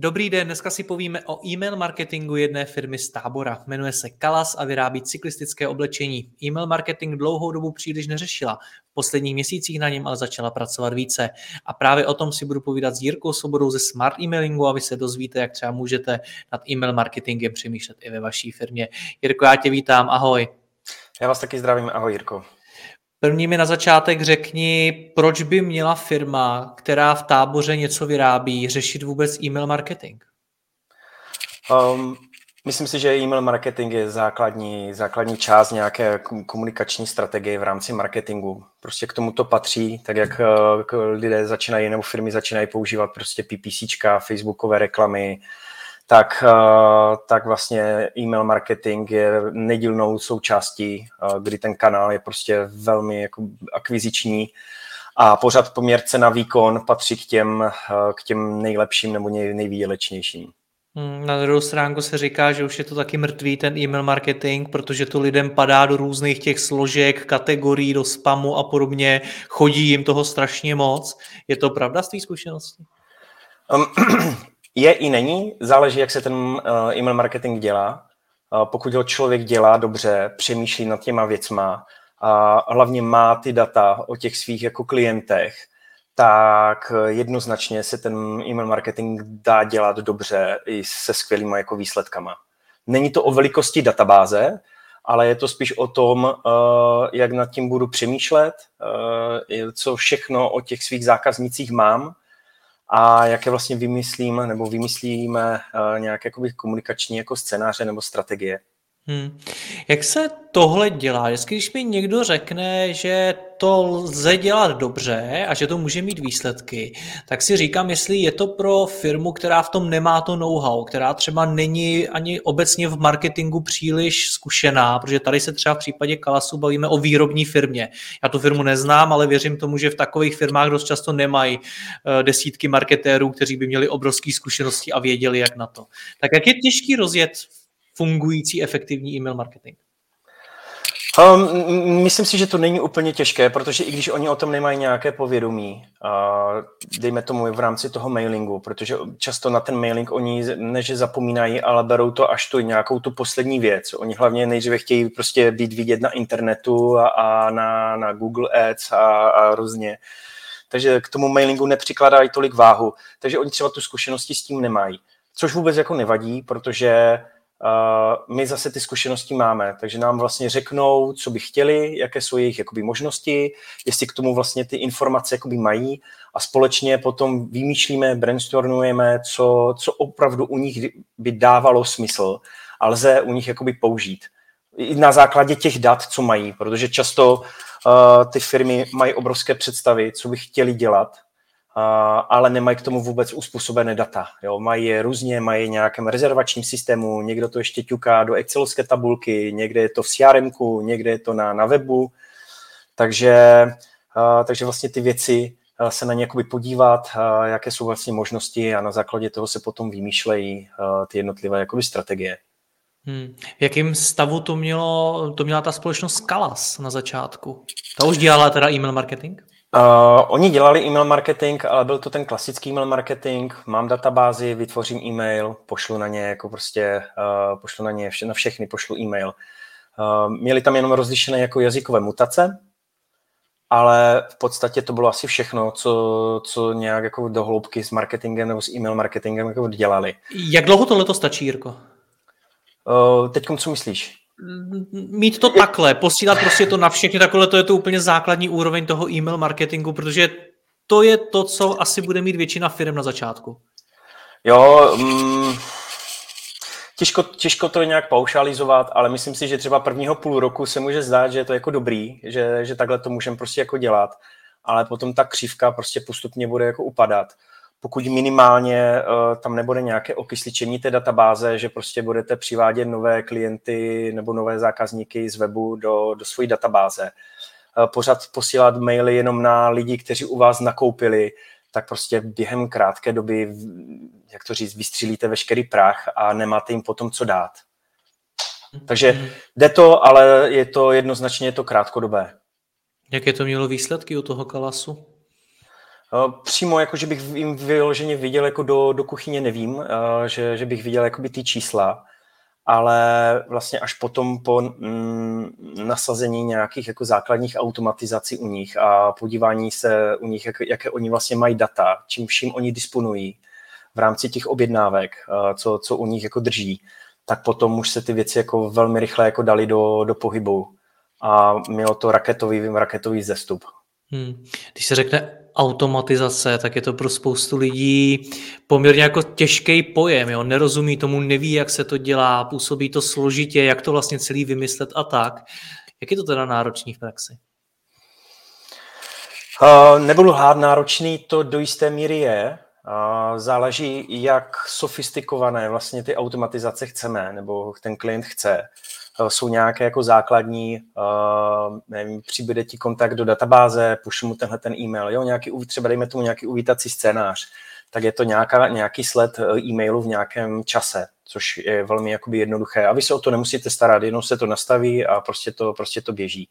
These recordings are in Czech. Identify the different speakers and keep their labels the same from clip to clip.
Speaker 1: Dobrý den, dneska si povíme o e-mail marketingu jedné firmy z tábora. Jmenuje se Kalas a vyrábí cyklistické oblečení. E-mail marketing dlouhou dobu příliš neřešila. V posledních měsících na něm ale začala pracovat více. A právě o tom si budu povídat s Jirkou Svobodou ze Smart Emailingu a vy se dozvíte, jak třeba můžete nad e-mail marketingem přemýšlet i ve vaší firmě. Jirko, já tě vítám, ahoj.
Speaker 2: Já vás taky zdravím, ahoj Jirko.
Speaker 1: První mi na začátek řekni, proč by měla firma, která v táboře něco vyrábí, řešit vůbec e-mail marketing?
Speaker 2: Um, myslím si, že e-mail marketing je základní, základní část nějaké komunikační strategie v rámci marketingu. Prostě k tomu to patří, tak jak uh, lidé začínají nebo firmy začínají používat prostě PPCčka, facebookové reklamy, tak, eh, tak vlastně e-mail marketing je nedílnou součástí, eh, kdy ten kanál je prostě velmi jako akviziční a pořád poměrce na výkon patří k těm, eh, k těm nejlepším nebo nej, nejvýdělečnějším.
Speaker 1: Hmm, na druhou stránku se říká, že už je to taky mrtvý ten e-mail marketing, protože to lidem padá do různých těch složek, kategorií, do spamu a podobně. Chodí jim toho strašně moc. Je to pravda z té zkušenosti?
Speaker 2: Um, je i není, záleží, jak se ten uh, email marketing dělá. Uh, pokud ho člověk dělá dobře, přemýšlí nad těma věcma a hlavně má ty data o těch svých jako klientech, tak jednoznačně se ten email marketing dá dělat dobře i se skvělýma jako výsledkama. Není to o velikosti databáze, ale je to spíš o tom, jak nad tím budu přemýšlet, co všechno o těch svých zákaznicích mám, a jaké vlastně vymyslíme nebo vymyslíme uh, nějaké komunikační jako scénáře nebo strategie.
Speaker 1: Hmm. Jak se tohle dělá? Vždycky, když mi někdo řekne, že to lze dělat dobře a že to může mít výsledky, tak si říkám, jestli je to pro firmu, která v tom nemá to know-how, která třeba není ani obecně v marketingu příliš zkušená, protože tady se třeba v případě Kalasu bavíme o výrobní firmě. Já tu firmu neznám, ale věřím tomu, že v takových firmách dost často nemají eh, desítky marketérů, kteří by měli obrovské zkušenosti a věděli, jak na to. Tak jak je těžký rozjet fungující efektivní e-mail marketing?
Speaker 2: Um, myslím si, že to není úplně těžké, protože i když oni o tom nemají nějaké povědomí, uh, dejme tomu v rámci toho mailingu, protože často na ten mailing oni než zapomínají, ale berou to až tu nějakou tu poslední věc. Oni hlavně nejdříve chtějí prostě být vidět na internetu a, a na, na Google Ads a, a různě. Takže k tomu mailingu nepřikladají tolik váhu. Takže oni třeba tu zkušenosti s tím nemají. Což vůbec jako nevadí, protože Uh, my zase ty zkušenosti máme, takže nám vlastně řeknou, co by chtěli, jaké jsou jejich jakoby, možnosti, jestli k tomu vlastně ty informace jakoby, mají a společně potom vymýšlíme, brainstormujeme, co, co opravdu u nich by dávalo smysl a lze u nich jakoby, použít. I na základě těch dat, co mají, protože často uh, ty firmy mají obrovské představy, co by chtěli dělat ale nemají k tomu vůbec uspůsobené data. Jo. Mají je různě, mají nějakém rezervačním systému, někdo to ještě ťuká do excelovské tabulky, někde je to v CRM, někde je to na, na webu, takže, takže vlastně ty věci se na ně podívat, jaké jsou vlastně možnosti a na základě toho se potom vymýšlejí ty jednotlivé jakoby strategie.
Speaker 1: Hmm. V jakém stavu to, mělo, to měla ta společnost Kalas na začátku? Ta už dělala teda e-mail marketing?
Speaker 2: Uh, oni dělali e-mail marketing, ale byl to ten klasický e-mail marketing. Mám databázi, vytvořím e-mail, pošlu na ně jako prostě, uh, pošlu na ně, vše, na všechny pošlu e-mail. Uh, měli tam jenom rozlišené jako jazykové mutace, ale v podstatě to bylo asi všechno, co, co nějak jako do hloubky s marketingem nebo s e-mail marketingem jako dělali.
Speaker 1: Jak dlouho tohle to stačí, Jirko?
Speaker 2: Uh, Teď co myslíš?
Speaker 1: Mít to takhle, posílat prostě to na všechny, takhle to je to úplně základní úroveň toho e-mail marketingu, protože to je to, co asi bude mít většina firm na začátku.
Speaker 2: Jo, mm, Těžko, těžko to nějak paušalizovat, ale myslím si, že třeba prvního půl roku se může zdát, že je to jako dobrý, že, že takhle to můžeme prostě jako dělat, ale potom ta křivka prostě postupně bude jako upadat. Pokud minimálně uh, tam nebude nějaké okysličení té databáze, že prostě budete přivádět nové klienty nebo nové zákazníky z webu do, do své databáze. Uh, pořád posílat maily jenom na lidi, kteří u vás nakoupili, tak prostě během krátké doby, jak to říct, vystřílíte veškerý prach a nemáte jim potom co dát. Takže mhm. jde to, ale je to jednoznačně je to krátkodobé.
Speaker 1: Jaké to mělo výsledky u toho kalasu?
Speaker 2: Eh, přímo, jako že bych jim vyloženě viděl jako do, do kuchyně, nevím, eh, že, že bych viděl jakoby ty čísla, ale vlastně až potom po mm, nasazení nějakých jako základních automatizací u nich a podívání se u nich, jak, jaké oni vlastně mají data, čím vším oni disponují v rámci těch objednávek, uh, co, co u nich jako drží, tak potom už se ty věci jako velmi rychle jako dali do, do pohybu a mělo to raketový, raketový zestup.
Speaker 1: Hmm. Když se řekne automatizace, tak je to pro spoustu lidí poměrně jako těžký pojem, jo? nerozumí tomu, neví, jak se to dělá, působí to složitě, jak to vlastně celý vymyslet a tak. Jak je to teda náročný v praxi?
Speaker 2: Uh, nebudu hlát náročný, to do jisté míry je. Uh, záleží, jak sofistikované vlastně ty automatizace chceme, nebo ten klient chce. Eh, jsou nějaké jako základní, uh, nevím, přibude ti kontakt do databáze, pušu mu tenhle ten e-mail, jo, nějaký, třeba dejme tomu nějaký uvítací scénář, tak je to nějaká, nějaký sled eh, e-mailu v nějakém čase, což je velmi jakoby jednoduché. A vy se o to nemusíte starat, jenom se to nastaví a prostě to, prostě to běží.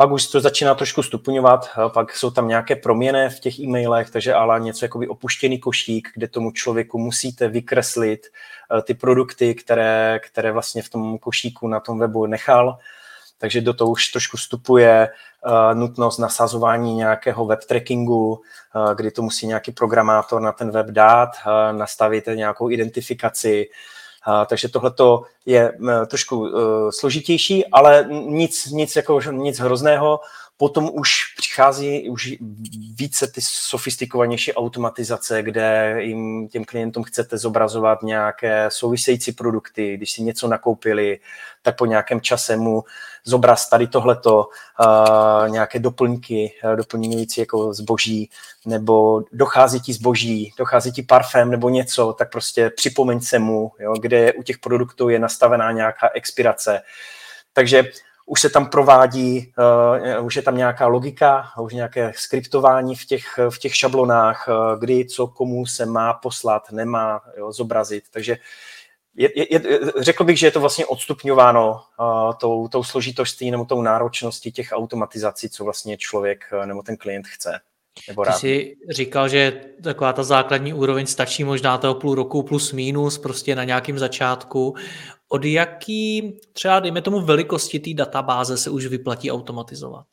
Speaker 2: Pak už to začíná trošku stupňovat, pak jsou tam nějaké proměny v těch e-mailech, takže ale něco jako opuštěný košík, kde tomu člověku musíte vykreslit eh, ty produkty, které, které vlastně v tom košíku na tom webu nechal. Takže do toho už trošku vstupuje uh, nutnost nasazování nějakého web trackingu, uh, kdy to musí nějaký programátor na ten web dát, uh, nastavit nějakou identifikaci, takže tohle je trošku uh, složitější, ale nic, nic, jako, nic hrozného. Potom už přichází už více ty sofistikovanější automatizace, kde jim těm klientům chcete zobrazovat nějaké související produkty, když si něco nakoupili, tak po nějakém čase mu zobraz tady tohleto, uh, nějaké doplňky, uh, doplňující jako zboží, nebo dochází ti zboží, dochází ti parfém nebo něco, tak prostě připomeň se mu, jo, kde u těch produktů je nastavená nějaká expirace. Takže už se tam provádí, uh, už je tam nějaká logika, už nějaké skriptování v těch, v těch šablonách, uh, kdy, co, komu se má poslat, nemá jo, zobrazit. Takže je, je, je, řekl bych, že je to vlastně odstupňováno uh, tou, tou složitostí nebo tou náročností těch automatizací, co vlastně člověk uh, nebo ten klient chce.
Speaker 1: Nebo rád. Ty jsi říkal, že taková ta základní úroveň stačí možná toho půl roku plus minus prostě na nějakém začátku. Od jaký třeba, dejme tomu, velikosti té databáze se už vyplatí automatizovat?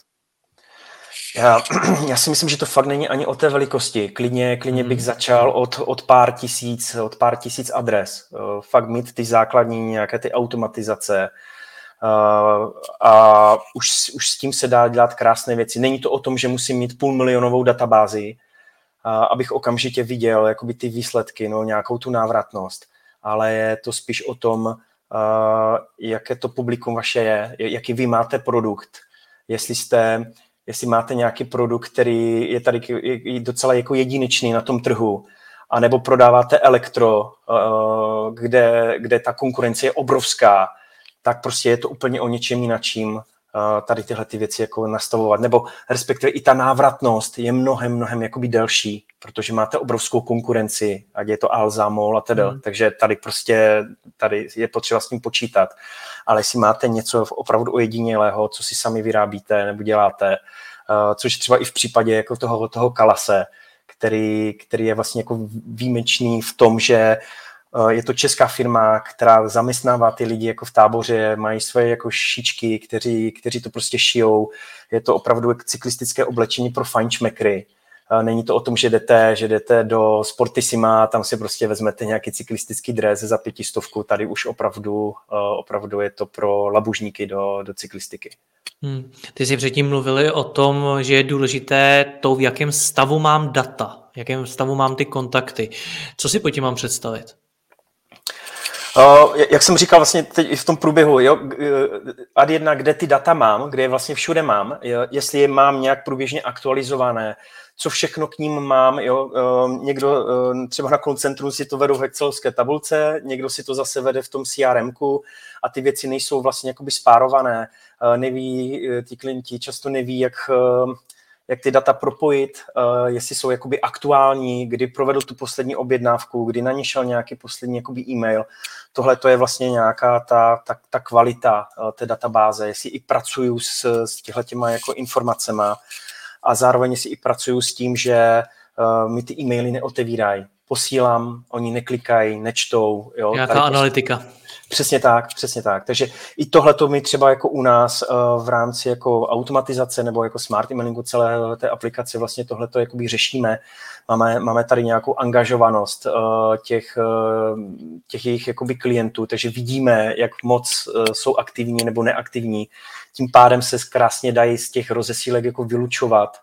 Speaker 2: Já, já si myslím, že to fakt není ani o té velikosti. Klidně, klidně bych hmm. začal od, od pár tisíc, od pár tisíc adres. Eh, fakt mít ty základní nějaké ty automatizace, a už, už s tím se dá dělat krásné věci. Není to o tom, že musím mít půl milionovou databázi, uh, abych okamžitě viděl jakoby ty výsledky, no, nějakou tu návratnost, ale je to spíš o tom, uh, jaké to publikum vaše je, jaký vy máte produkt, jestli jste, jestli máte nějaký produkt, který je tady docela jako jedinečný na tom trhu, anebo prodáváte elektro, kde, kde ta konkurence je obrovská, tak prostě je to úplně o něčem jinačím tady tyhle ty věci jako nastavovat, nebo respektive i ta návratnost je mnohem, mnohem jakoby delší, protože máte obrovskou konkurenci, ať je to Alza, MOL a teda, mm. takže tady prostě, tady je potřeba s tím počítat, ale jestli máte něco opravdu ojedinělého, co si sami vyrábíte nebo děláte, což třeba i v případě jako toho, toho Kalase, který, který je vlastně jako výjimečný v tom, že Eh, je to česká firma, která zaměstnává ty lidi jako v táboře, mají svoje jako šičky, kteří, kteří to prostě šijou. Je to opravdu cyklistické oblečení pro fajnšmekry. Eh, není to o tom, že jdete, že jdete do Sportissima, tam si prostě vezmete nějaký cyklistický dres za pětistovku. Tady už opravdu, eh, opravdu je to pro labužníky do, do cyklistiky.
Speaker 1: Hmm. Ty jsi předtím mluvili o tom, že je důležité to, v jakém stavu mám data, v jakém stavu mám ty kontakty. Co si po tím mám představit?
Speaker 2: Uh, jak jsem říkal vlastně teď v tom průběhu, jo, ad jedna, kde ty data mám, kde je vlastně všude mám, jo, jestli je mám nějak průběžně aktualizované, co všechno k ním mám. Jo? Uh, někdo třeba na koncentru si to vedou v Excelovské tabulce, někdo si to zase vede v tom crm a ty věci nejsou vlastně jakoby spárované. Neví, ty klienti často neví, jak jak ty data propojit, uh, jestli jsou jakoby aktuální, kdy provedl tu poslední objednávku, kdy na ně šel nějaký poslední jakoby e-mail. Tohle to je vlastně nějaká ta, ta, ta kvalita uh, té databáze, jestli i pracuju s, s těma jako informacema a zároveň si i pracuju s tím, že uh, mi ty e-maily neotevírají. Posílám, oni neklikají, nečtou. Jo,
Speaker 1: Nějaká prostě analytika.
Speaker 2: Prostě, Přesně tak, přesně tak. Takže i tohle to my třeba jako u nás uh, v rámci jako automatizace nebo jako smart emailingu celé té aplikace vlastně tohle to jakoby řešíme. Máme, máme tady nějakou angažovanost uh, těch, uh, těch jejich jakoby klientů, takže vidíme, jak moc jsou aktivní nebo neaktivní. Tím pádem se krásně dají z těch rozesílek jako vylučovat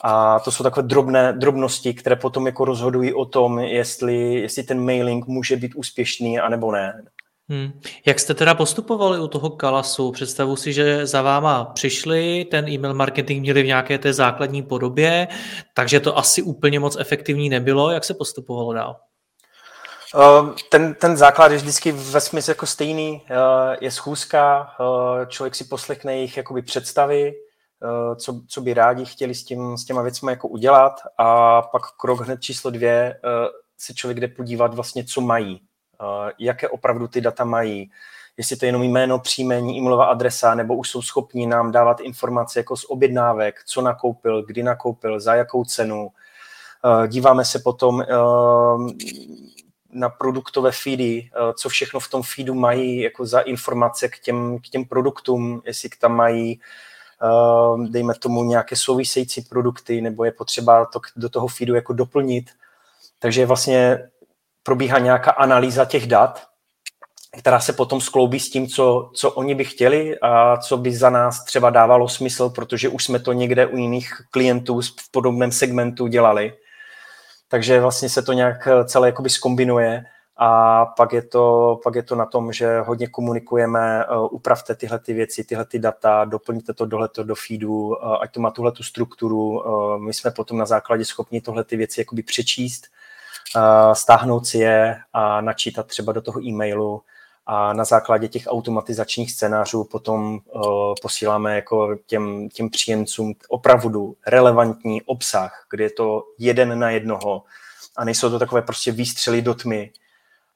Speaker 2: a to jsou takové drobné drobnosti, které potom jako rozhodují o tom, jestli, jestli ten mailing může být úspěšný anebo ne.
Speaker 1: Hmm. Jak jste teda postupovali u toho Kalasu? Představu si, že za váma přišli, ten e-mail marketing měli v nějaké té základní podobě, takže to asi úplně moc efektivní nebylo. Jak se postupovalo dál?
Speaker 2: Ehm, ten, ten základ je vždycky ve smyslu jako stejný. Ehm, je schůzka, ehm, člověk si poslechne jejich jakoby představy, co, co by rádi chtěli s, tím, s těma věcmi jako udělat a pak krok hned číslo dvě se člověk jde podívat vlastně, co mají jaké opravdu ty data mají, jestli to je jenom jméno, příjmení, e-mailová adresa, nebo už jsou schopni nám dávat informace jako z objednávek, co nakoupil, kdy nakoupil, za jakou cenu. Díváme se potom na produktové feedy, co všechno v tom feedu mají jako za informace k těm, k těm produktům, jestli tam mají dejme tomu nějaké související produkty, nebo je potřeba to do toho feedu jako doplnit. Takže vlastně probíhá nějaká analýza těch dat, která se potom skloubí s tím, co, co oni by chtěli a co by za nás třeba dávalo smysl, protože už jsme to někde u jiných klientů v podobném segmentu dělali. Takže vlastně se to nějak celé jakoby skombinuje a pak je to, pak je to na tom, že hodně komunikujeme, uh, upravte tyhle ty věci, tyhle ty data, doplňte to dohleto do feedu, uh, ať to má tuhle tu strukturu. My jsme potom na základě schopni tohle ty věci jakoby přečíst stáhnout si je a načítat třeba do toho e-mailu a na základě těch automatizačních scénářů potom uh, posíláme jako těm, těm příjemcům opravdu relevantní obsah, kde je to jeden na jednoho a nejsou to takové prostě výstřely do tmy.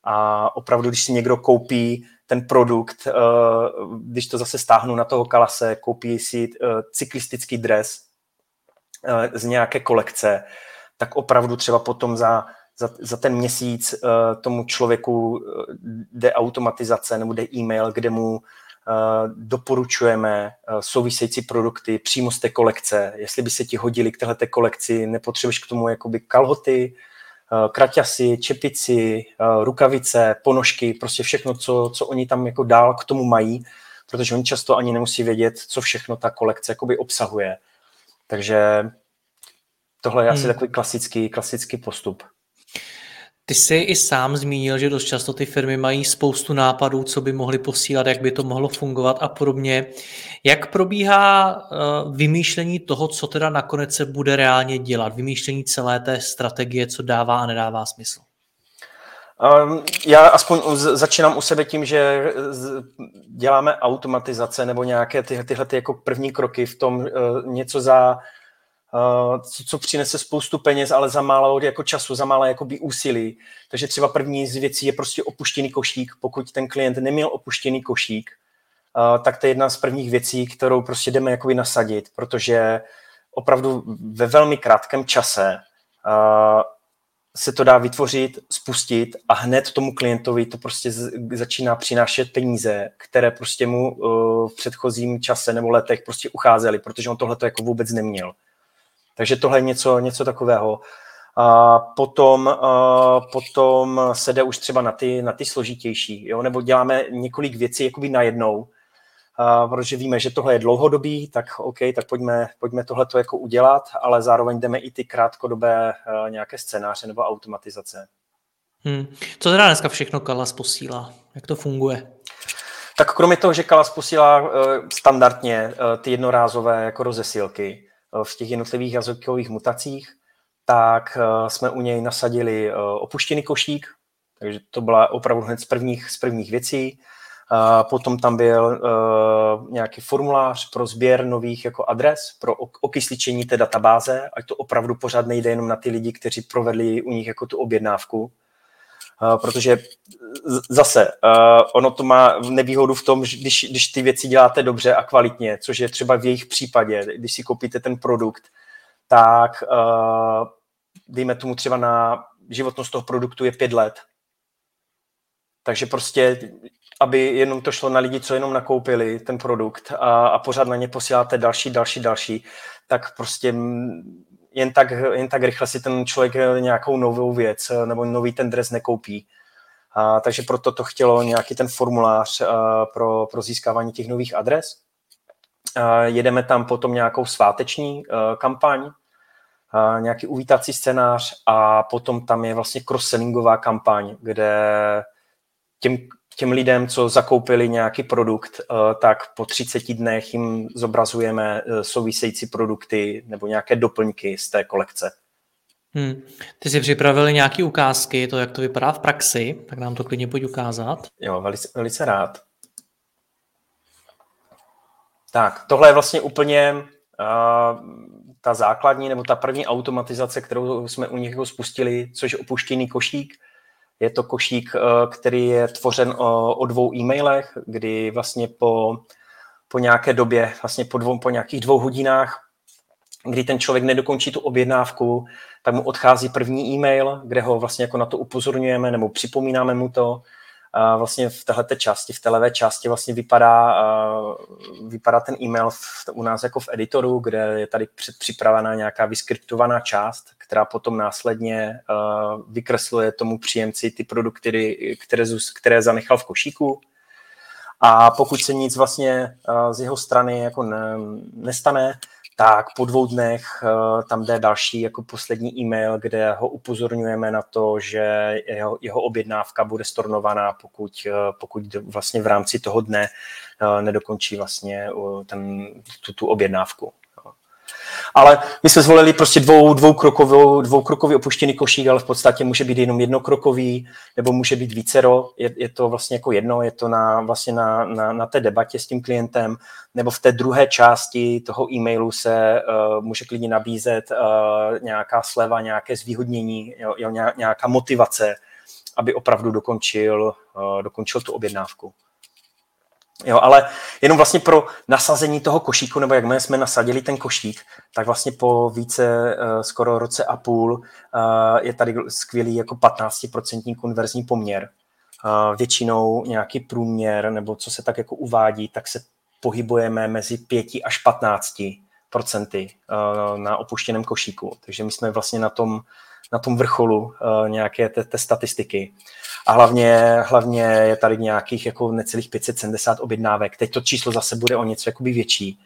Speaker 2: A opravdu, když si někdo koupí ten produkt, uh, když to zase stáhnu na toho kalase, koupí si uh, cyklistický dres z nějaké kolekce, tak opravdu třeba potom za za, za ten měsíc uh, tomu člověku uh, jde automatizace nebo jde e-mail, kde mu uh, doporučujeme uh, související produkty přímo z té kolekce. Jestli by se ti hodili k této kolekci, nepotřebuješ k tomu jakoby kalhoty, uh, kraťasy, čepici, uh, rukavice, ponožky, prostě všechno, co, co oni tam jako dál k tomu mají, protože oni často ani nemusí vědět, co všechno ta kolekce jakoby obsahuje. Takže tohle je hmm. asi takový klasický, klasický postup.
Speaker 1: Ty jsi i sám zmínil, že dost často ty firmy mají spoustu nápadů, co by mohly posílat, jak by to mohlo fungovat a podobně. Jak probíhá eh, vymýšlení toho, co teda nakonec se bude reálně dělat? Vymýšlení celé té strategie, co dává a nedává smysl?
Speaker 2: Um, já aspoň začínám u sebe tím, že děláme automatizace nebo nějaké ty, tyhle ty jako první kroky v tom uh, něco za co, co přinese spoustu peněz, ale za málo jako času, za málo jakoby úsilí. Takže třeba první z věcí je prostě opuštěný košík. Pokud ten klient neměl opuštěný košík, tak to je jedna z prvních věcí, kterou prostě jdeme jakoby nasadit, protože opravdu ve velmi krátkém čase se to dá vytvořit, spustit a hned tomu klientovi to prostě začíná přinášet peníze, které prostě mu v předchozím čase nebo letech prostě ucházely, protože on tohle to jako vůbec neměl. Takže tohle je něco, něco takového. A potom, a potom se jde už třeba na ty, na ty složitější, jo? nebo děláme několik věcí jakoby najednou, a protože víme, že tohle je dlouhodobý, tak OK, tak pojďme, pojďme tohle to jako udělat, ale zároveň jdeme i ty krátkodobé nějaké scénáře nebo automatizace.
Speaker 1: Hmm. Co teda dneska všechno Kalas posílá? Jak to funguje?
Speaker 2: Tak kromě toho, že Kalas posílá uh, standardně uh, ty jednorázové jako rozesílky v těch jednotlivých jazykových mutacích, tak uh, jsme u něj nasadili uh, opuštěný košík, takže to byla opravdu hned z prvních, z prvních věcí. Potom tam byl nějaký formulář pro sběr nových jako adres, pro okysličení té databáze, ať to opravdu pořád nejde jenom na ty lidi, kteří provedli u nich jako tu objednávku, protože zase uh, ono to má nevýhodu v tom, že když, když ty věci děláte dobře a kvalitně, což je třeba v jejich případě, když si koupíte ten produkt, tak uh, dejme tomu třeba na životnost toho produktu je pět let, takže prostě, aby jenom to šlo na lidi, co jenom nakoupili ten produkt a, a pořád na ně posíláte další, další, další, tak prostě jen tak, jen tak rychle si ten člověk nějakou novou věc nebo nový ten dres nekoupí. A, takže proto to chtělo nějaký ten formulář a, pro, pro získávání těch nových adres. A, jedeme tam potom nějakou sváteční a, kampaň, a, nějaký uvítací scénář a potom tam je vlastně cross-sellingová kampaň, kde těm, těm lidem, co zakoupili nějaký produkt, eh, tak po 30 dnech jim zobrazujeme eh, související produkty nebo nějaké doplňky z té kolekce.
Speaker 1: Hmm. Ty jsi připravili nějaké ukázky, to, jak to vypadá v praxi, tak nám to klidně pojď ukázat.
Speaker 2: Jo, velice, velice rád. Tak, tohle je vlastně úplně uh, ta základní nebo ta první automatizace, kterou jsme u nich spustili, což je opuštěný košík. Je to košík, eh, který je tvořen o, o dvou e-mailech, kdy vlastně po, po nějaké době, vlastně po, dvou, po nějakých dvou hodinách, kdy ten člověk nedokončí tu objednávku, tak mu odchází první e-mail, kde ho vlastně jako na to upozorňujeme nebo připomínáme mu to. Vlastně v této části, v té levé části vlastně vypadá, vypadá ten e-mail v, u nás jako v editoru, kde je tady předpřipravená nějaká vyskriptovaná část, která potom následně vykresluje tomu příjemci ty produkty, které, které zanechal v košíku. A pokud se nic vlastně z jeho strany jako ne, nestane, tak po dvou dnech uh, tam jde další jako poslední e-mail, kde ho upozorňujeme na to, že jeho, jeho objednávka bude stornovaná, pokud, uh, pokud vlastně v rámci toho dne uh, nedokončí vlastně ten, tu, tu objednávku. Ale my jsme zvolili prostě dvou, dvoukrokovou, dvoukrokový opuštěný košík, ale v podstatě může být jenom jednokrokový, nebo může být vícero, je, je to vlastně jako jedno, je to na, vlastně na, na, na té debatě s tím klientem, nebo v té druhé části toho e-mailu se uh, může klidně nabízet uh, nějaká sleva, nějaké zvýhodnění, jo, jo, nějaká motivace, aby opravdu dokončil, uh, dokončil tu objednávku. Jo, ale jenom vlastně pro nasazení toho košíku, nebo jak jsme nasadili ten košík, tak vlastně po více, uh, skoro roce a půl uh, je tady skvělý jako 15% konverzní poměr. Uh, většinou nějaký průměr, nebo co se tak jako uvádí, tak se pohybujeme mezi 5 až 15 procenty na opuštěném košíku. Takže my jsme vlastně na tom, na tom vrcholu uh, nějaké té, té statistiky. A hlavně, hlavně je tady nějakých jako necelých 570 objednávek. Teď to číslo zase bude o něco jakoby větší.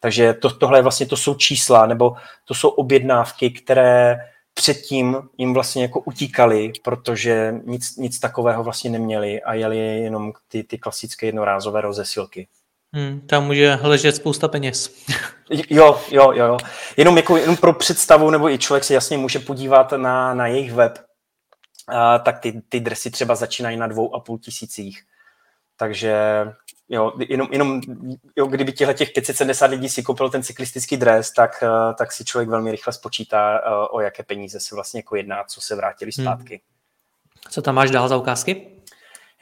Speaker 2: Takže to, tohle vlastně to jsou čísla, nebo to jsou objednávky, které předtím jim vlastně jako utíkali, protože nic, nic takového vlastně neměli a jeli jenom ty, ty klasické jednorázové rozesilky.
Speaker 1: Hmm, tam může ležet spousta peněz.
Speaker 2: jo, jo, jo, jo. Jenom, jako, jenom pro představu, nebo i člověk se jasně může podívat na, na jejich web, a, tak ty, ty dresy třeba začínají na dvou a půl tisících. Takže jo, jenom, jenom jo, kdyby těchto těch 570 lidí si koupil ten cyklistický dres, tak, tak si člověk velmi rychle spočítá, o jaké peníze se vlastně jako jedná, co se vrátili hmm. zpátky.
Speaker 1: Hmm. Co tam máš dál za ukázky?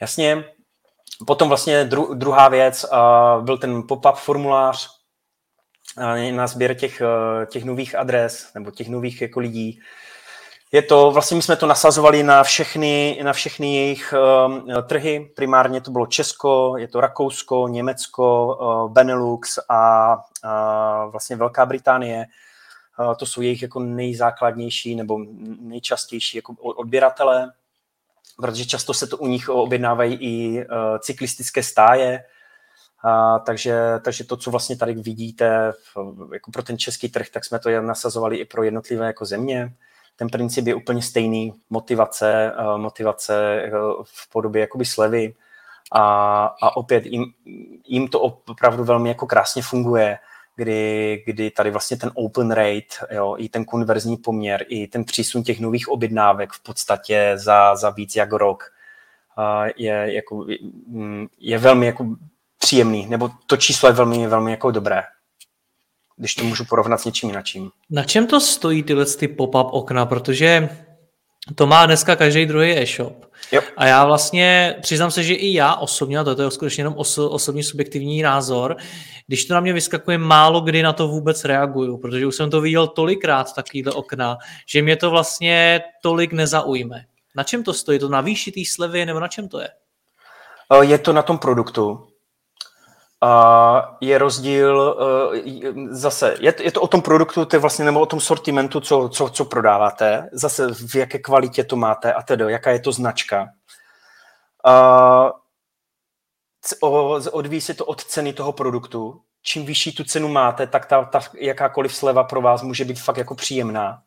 Speaker 2: Jasně. Potom vlastně dru, druhá věc uh, byl ten pop-up formulář uh, na sběr těch, uh, těch nových adres nebo těch nových jako lidí. Je to, vlastně my jsme to nasazovali na všechny, na všechny jejich uh, trhy. Primárně to bylo Česko, je to Rakousko, Německo, uh, Benelux a uh, vlastně Velká Británie. Uh, to jsou jejich jako nejzákladnější nebo nejčastější jako odběratele, protože často se to u nich objednávají i uh, cyklistické stáje, a, takže, takže to, co vlastně tady vidíte jako pro ten český trh, tak jsme to nasazovali i pro jednotlivé jako země. Ten princip je úplně stejný, motivace, motivace v podobě jakoby slevy. A, a opět jim, jim to opravdu velmi jako krásně funguje, kdy, kdy tady vlastně ten open rate, jo, i ten konverzní poměr, i ten přísun těch nových objednávek v podstatě za, za víc jak rok je, jako, je velmi jako příjemný, nebo to číslo je velmi, velmi jako dobré když to můžu porovnat s něčím jiným.
Speaker 1: Na čem to stojí tyhle ty pop-up okna? Protože to má dneska každý druhý e-shop.
Speaker 2: Jo.
Speaker 1: A já vlastně přiznám se, že i já osobně, a to je skutečně jenom oso, osobní subjektivní názor, když to na mě vyskakuje, málo kdy na to vůbec reaguju, protože už jsem to viděl tolikrát, takovýhle okna, že mě to vlastně tolik nezaujme. Na čem to stojí? To na výši té slevy nebo na čem to je?
Speaker 2: Je to na tom produktu. A je rozdíl eh, zase, je, je to o tom produktu, to je vlastně, nebo o tom sortimentu, co, co, co prodáváte, zase v jaké kvalitě to máte a tedy, jaká je to značka. A odvíjí se to od ceny toho produktu. Čím vyšší tu cenu máte, tak ta, ta jakákoliv sleva pro vás může být fakt jako příjemná.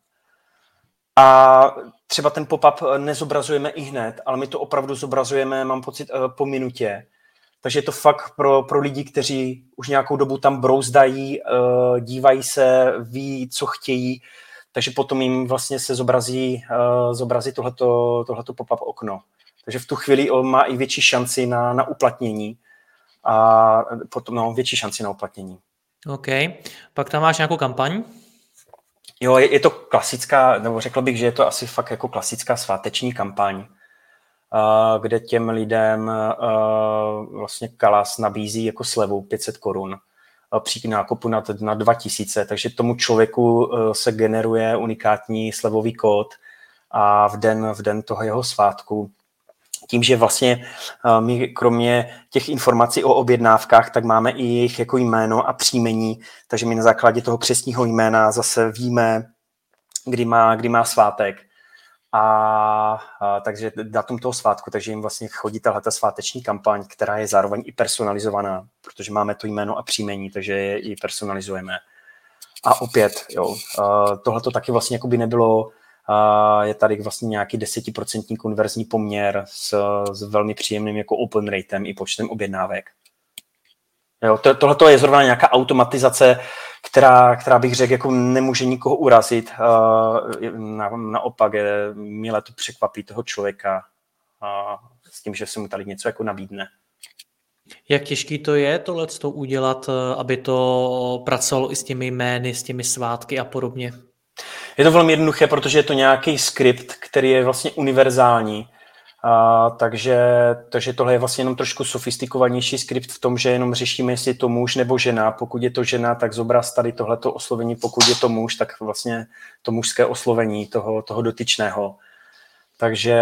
Speaker 2: A třeba ten pop-up nezobrazujeme i hned, ale my to opravdu zobrazujeme, mám pocit, eh, po minutě takže je to fakt pro, pro lidi, kteří už nějakou dobu tam brouzdají, uh, dívají se, ví, co chtějí, takže potom jim vlastně se zobrazí, uh, zobrazí tohleto, tohleto pop-up okno. Takže v tu chvíli on má i větší šanci na, na uplatnění a potom no, větší šanci na uplatnění.
Speaker 1: OK. Pak tam máš nějakou kampaň?
Speaker 2: Jo, je, je to klasická, nebo řekl bych, že je to asi fakt jako klasická sváteční kampaň kde těm lidem vlastně Kalas nabízí jako slevu 500 korun při nákupu na, na 2000, takže tomu člověku se generuje unikátní slevový kód a v den, v den toho jeho svátku. Tím, že vlastně my kromě těch informací o objednávkách, tak máme i jejich jako jméno a příjmení, takže my na základě toho křesního jména zase víme, kdy má, kdy má svátek a, a takže datum toho svátku, takže jim vlastně chodí tahle sváteční kampaň, která je zároveň i personalizovaná, protože máme to jméno a příjmení, takže je i personalizujeme. A opět, jo, tohle to taky vlastně jako by nebylo, je tady vlastně nějaký desetiprocentní konverzní poměr s, s velmi příjemným jako open ratem i počtem objednávek. Jo, to, tohle je zrovna nějaká automatizace, která, která bych řekl, jako nemůže nikoho urazit. Na, naopak je, milé to překvapí toho člověka a s tím, že se mu tady něco jako nabídne.
Speaker 1: Jak těžký to je tohle to udělat, aby to pracovalo i s těmi jmény, s těmi svátky a podobně?
Speaker 2: Je to velmi jednoduché, protože je to nějaký skript, který je vlastně univerzální a, takže, takže tohle je vlastně jenom trošku sofistikovanější skript v tom, že jenom řešíme, jestli je to muž nebo žena. Pokud je to žena, tak zobraz tady tohleto oslovení. Pokud je to muž, tak vlastně to mužské oslovení toho, toho dotyčného. Takže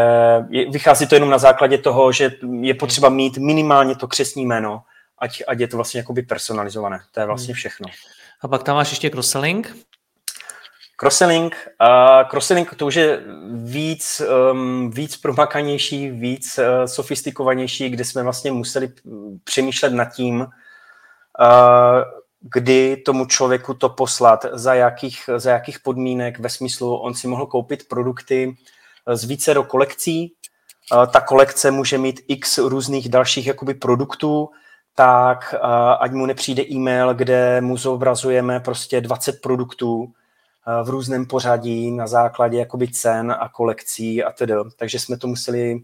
Speaker 2: je, vychází to jenom na základě toho, že je potřeba mít minimálně to křesní jméno, ať, ať je to vlastně jakoby personalizované. To je vlastně všechno.
Speaker 1: A pak tam máš ještě cross-selling?
Speaker 2: Crossselling, uh, crossselling to už je víc, um, víc promakanější, víc uh, sofistikovanější, kde jsme vlastně museli přemýšlet nad tím, uh, kdy tomu člověku to poslat, za jakých, za jakých podmínek, ve smyslu, on si mohl koupit produkty z více do kolekcí, uh, ta kolekce může mít x různých dalších jakoby produktů, tak uh, ať mu nepřijde e-mail, kde mu zobrazujeme prostě 20 produktů, v různém pořadí na základě jakoby cen a kolekcí a tedy. Takže jsme to museli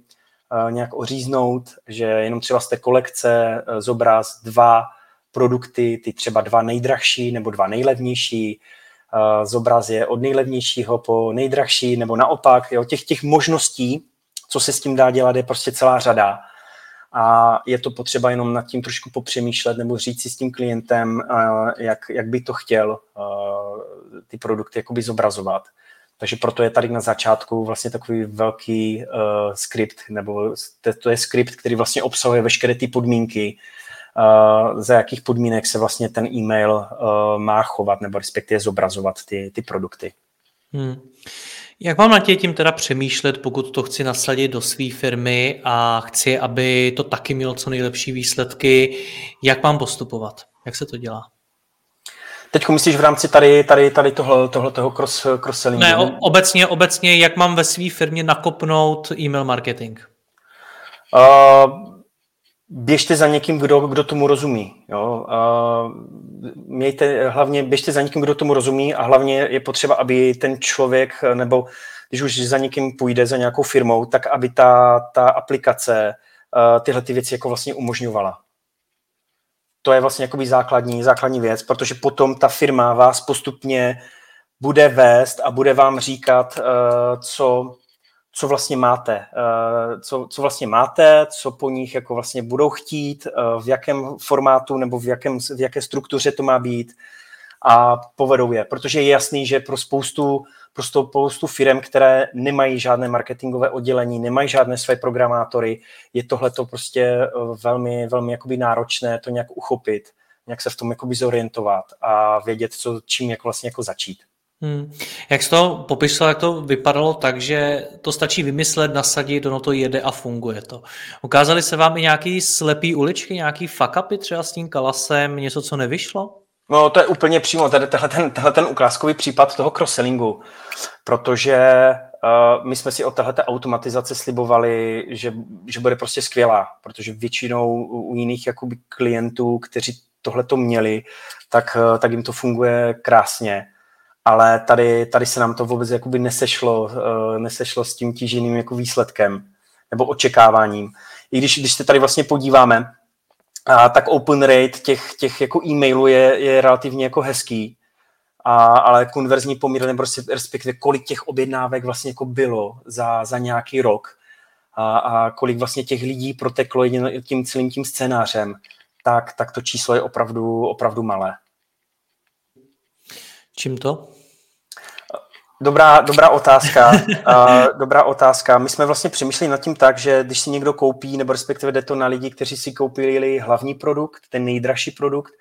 Speaker 2: eh, nějak oříznout, že jenom třeba z té kolekce eh, zobraz dva produkty, ty třeba dva nejdrahší nebo dva nejlevnější, zobraz je od nejlevnějšího po nejdrahší nebo naopak. Jo, těch, těch možností, co se s tím dá dělat, je prostě celá řada a je to potřeba jenom nad tím trošku popřemýšlet nebo říct si s tím klientem, jak, jak by to chtěl ty produkty jakoby zobrazovat. Takže proto je tady na začátku vlastně takový velký uh, skript, nebo to, to je skript, který vlastně obsahuje veškeré ty podmínky, uh, za jakých podmínek se vlastně ten e-mail uh, má chovat, nebo respektive zobrazovat ty, ty produkty. Hmm.
Speaker 1: Jak mám na tě tím teda přemýšlet, pokud to chci nasadit do své firmy a chci, aby to taky mělo co nejlepší výsledky, jak mám postupovat? Jak se to dělá?
Speaker 2: Teď myslíš v rámci tady, tady, tady tohle, tohle toho cross, cross-sellingu?
Speaker 1: Ne, o, obecně, obecně, jak mám ve své firmě nakopnout e-mail marketing?
Speaker 2: Uh, běžte za někým, kdo, kdo tomu rozumí. Jo? Uh, mějte, hlavně běžte za někým, kdo tomu rozumí a hlavně je potřeba, aby ten člověk, nebo když už za někým půjde, za nějakou firmou, tak aby ta, ta aplikace uh, tyhle ty věci jako vlastně umožňovala. To je vlastně jakoby základní, základní věc, protože potom ta firma vás postupně bude vést a bude vám říkat, uh, co, co vlastně máte, uh, co, co vlastně máte, co po nich jako vlastně budou chtít, uh, v jakém formátu nebo v, jakém, v jaké struktuře to má být a povedou je, protože je jasný, že pro spoustu, pro spoustu firm, které nemají žádné marketingové oddělení, nemají žádné své programátory, je tohle to prostě eh, velmi, velmi jakoby náročné to nějak uchopit, nějak se v tom jakoby zorientovat a vědět, co, čím jako vlastně jako začít.
Speaker 1: Hmm. Jak jsi to popisoval, jak to vypadalo tak, že to stačí vymyslet, nasadit, ono to jede a funguje to. Ukázali se vám i nějaký slepý uličky, nějaký fuck upy třeba s tím kalasem, něco, co nevyšlo?
Speaker 2: No to je úplně přímo tady tenhle ten, tenhle ten ukázkový případ toho cross-sellingu, protože uh, my jsme si od téhle automatizace slibovali, že, že bude prostě skvělá, protože většinou u jiných jakoby klientů, kteří tohle to měli, tak, uh, tak jim to funguje krásně ale tady, tady se nám to vůbec jakoby nesešlo, uh, nesešlo s tím tíženým jako výsledkem nebo očekáváním. I když, když se tady vlastně podíváme, a tak open rate těch, těch jako e-mailů je, je relativně jako hezký, a, ale konverzní poměr, nebo prostě respektive kolik těch objednávek vlastně jako bylo za, za nějaký rok a, a kolik vlastně těch lidí proteklo tím celým tím scénářem, tak, tak to číslo je opravdu, opravdu malé.
Speaker 1: Čím to?
Speaker 2: Dobrá, dobrá otázka. Uh, dobrá otázka. My jsme vlastně přemýšleli nad tím tak, že když si někdo koupí, nebo respektive jde to na lidi, kteří si koupili hlavní produkt, ten nejdražší produkt,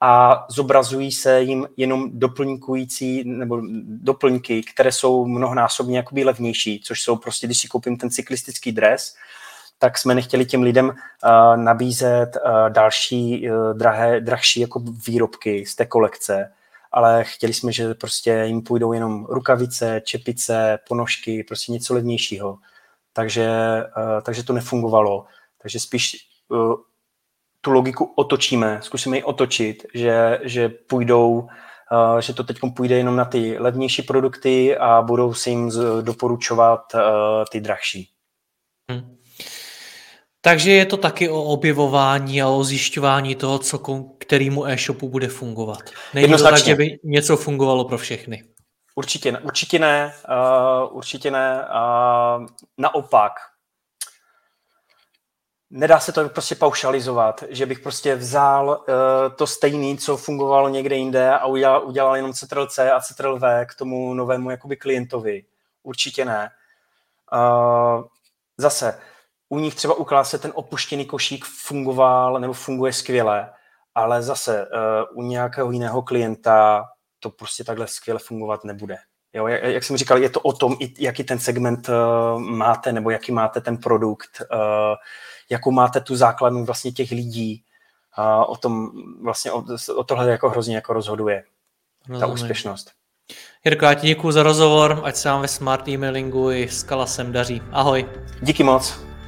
Speaker 2: a zobrazují se jim jenom doplňkující nebo doplňky, které jsou mnohonásobně jakoby levnější, což jsou prostě, když si koupím ten cyklistický dres, tak jsme nechtěli těm lidem uh, nabízet uh, další uh, drahé, drahší jako výrobky z té kolekce, ale chtěli jsme, že prostě jim půjdou jenom rukavice, čepice, ponožky, prostě něco levnějšího. Takže, uh, takže to nefungovalo. Takže spíš uh, tu logiku otočíme, zkusíme ji otočit, že, že půjdou, uh, že to teď půjde jenom na ty levnější produkty a budou si jim doporučovat ty drahší. Hmm.
Speaker 1: Takže je to taky o objevování a o zjišťování toho, co kterému e-shopu bude fungovat. Není to tak, že by něco fungovalo pro všechny.
Speaker 2: Určitě, určitě ne, uh, určitě ne. Uh, naopak, nedá se to prostě paušalizovat, že bych prostě vzal uh, to stejné, co fungovalo někde jinde a udělal, udělal jenom Ctrl-C a Ctrl-V k tomu novému jakoby klientovi. Určitě ne. Uh, zase, u nich třeba u klase ten opuštěný košík fungoval nebo funguje skvěle, ale zase uh, u nějakého jiného klienta to prostě takhle skvěle fungovat nebude. Jo, jak, jak jsem říkal, je to o tom, jaký ten segment uh, máte, nebo jaký máte ten produkt, uh, jakou máte tu základnu vlastně těch lidí. Uh, o tom vlastně o, o tohle jako hrozně jako rozhoduje Rozumím. ta úspěšnost.
Speaker 1: Jirko, já ti děkuji za rozhovor, ať se vám ve smart e-mailingu i s Kalasem daří. Ahoj.
Speaker 2: Díky moc.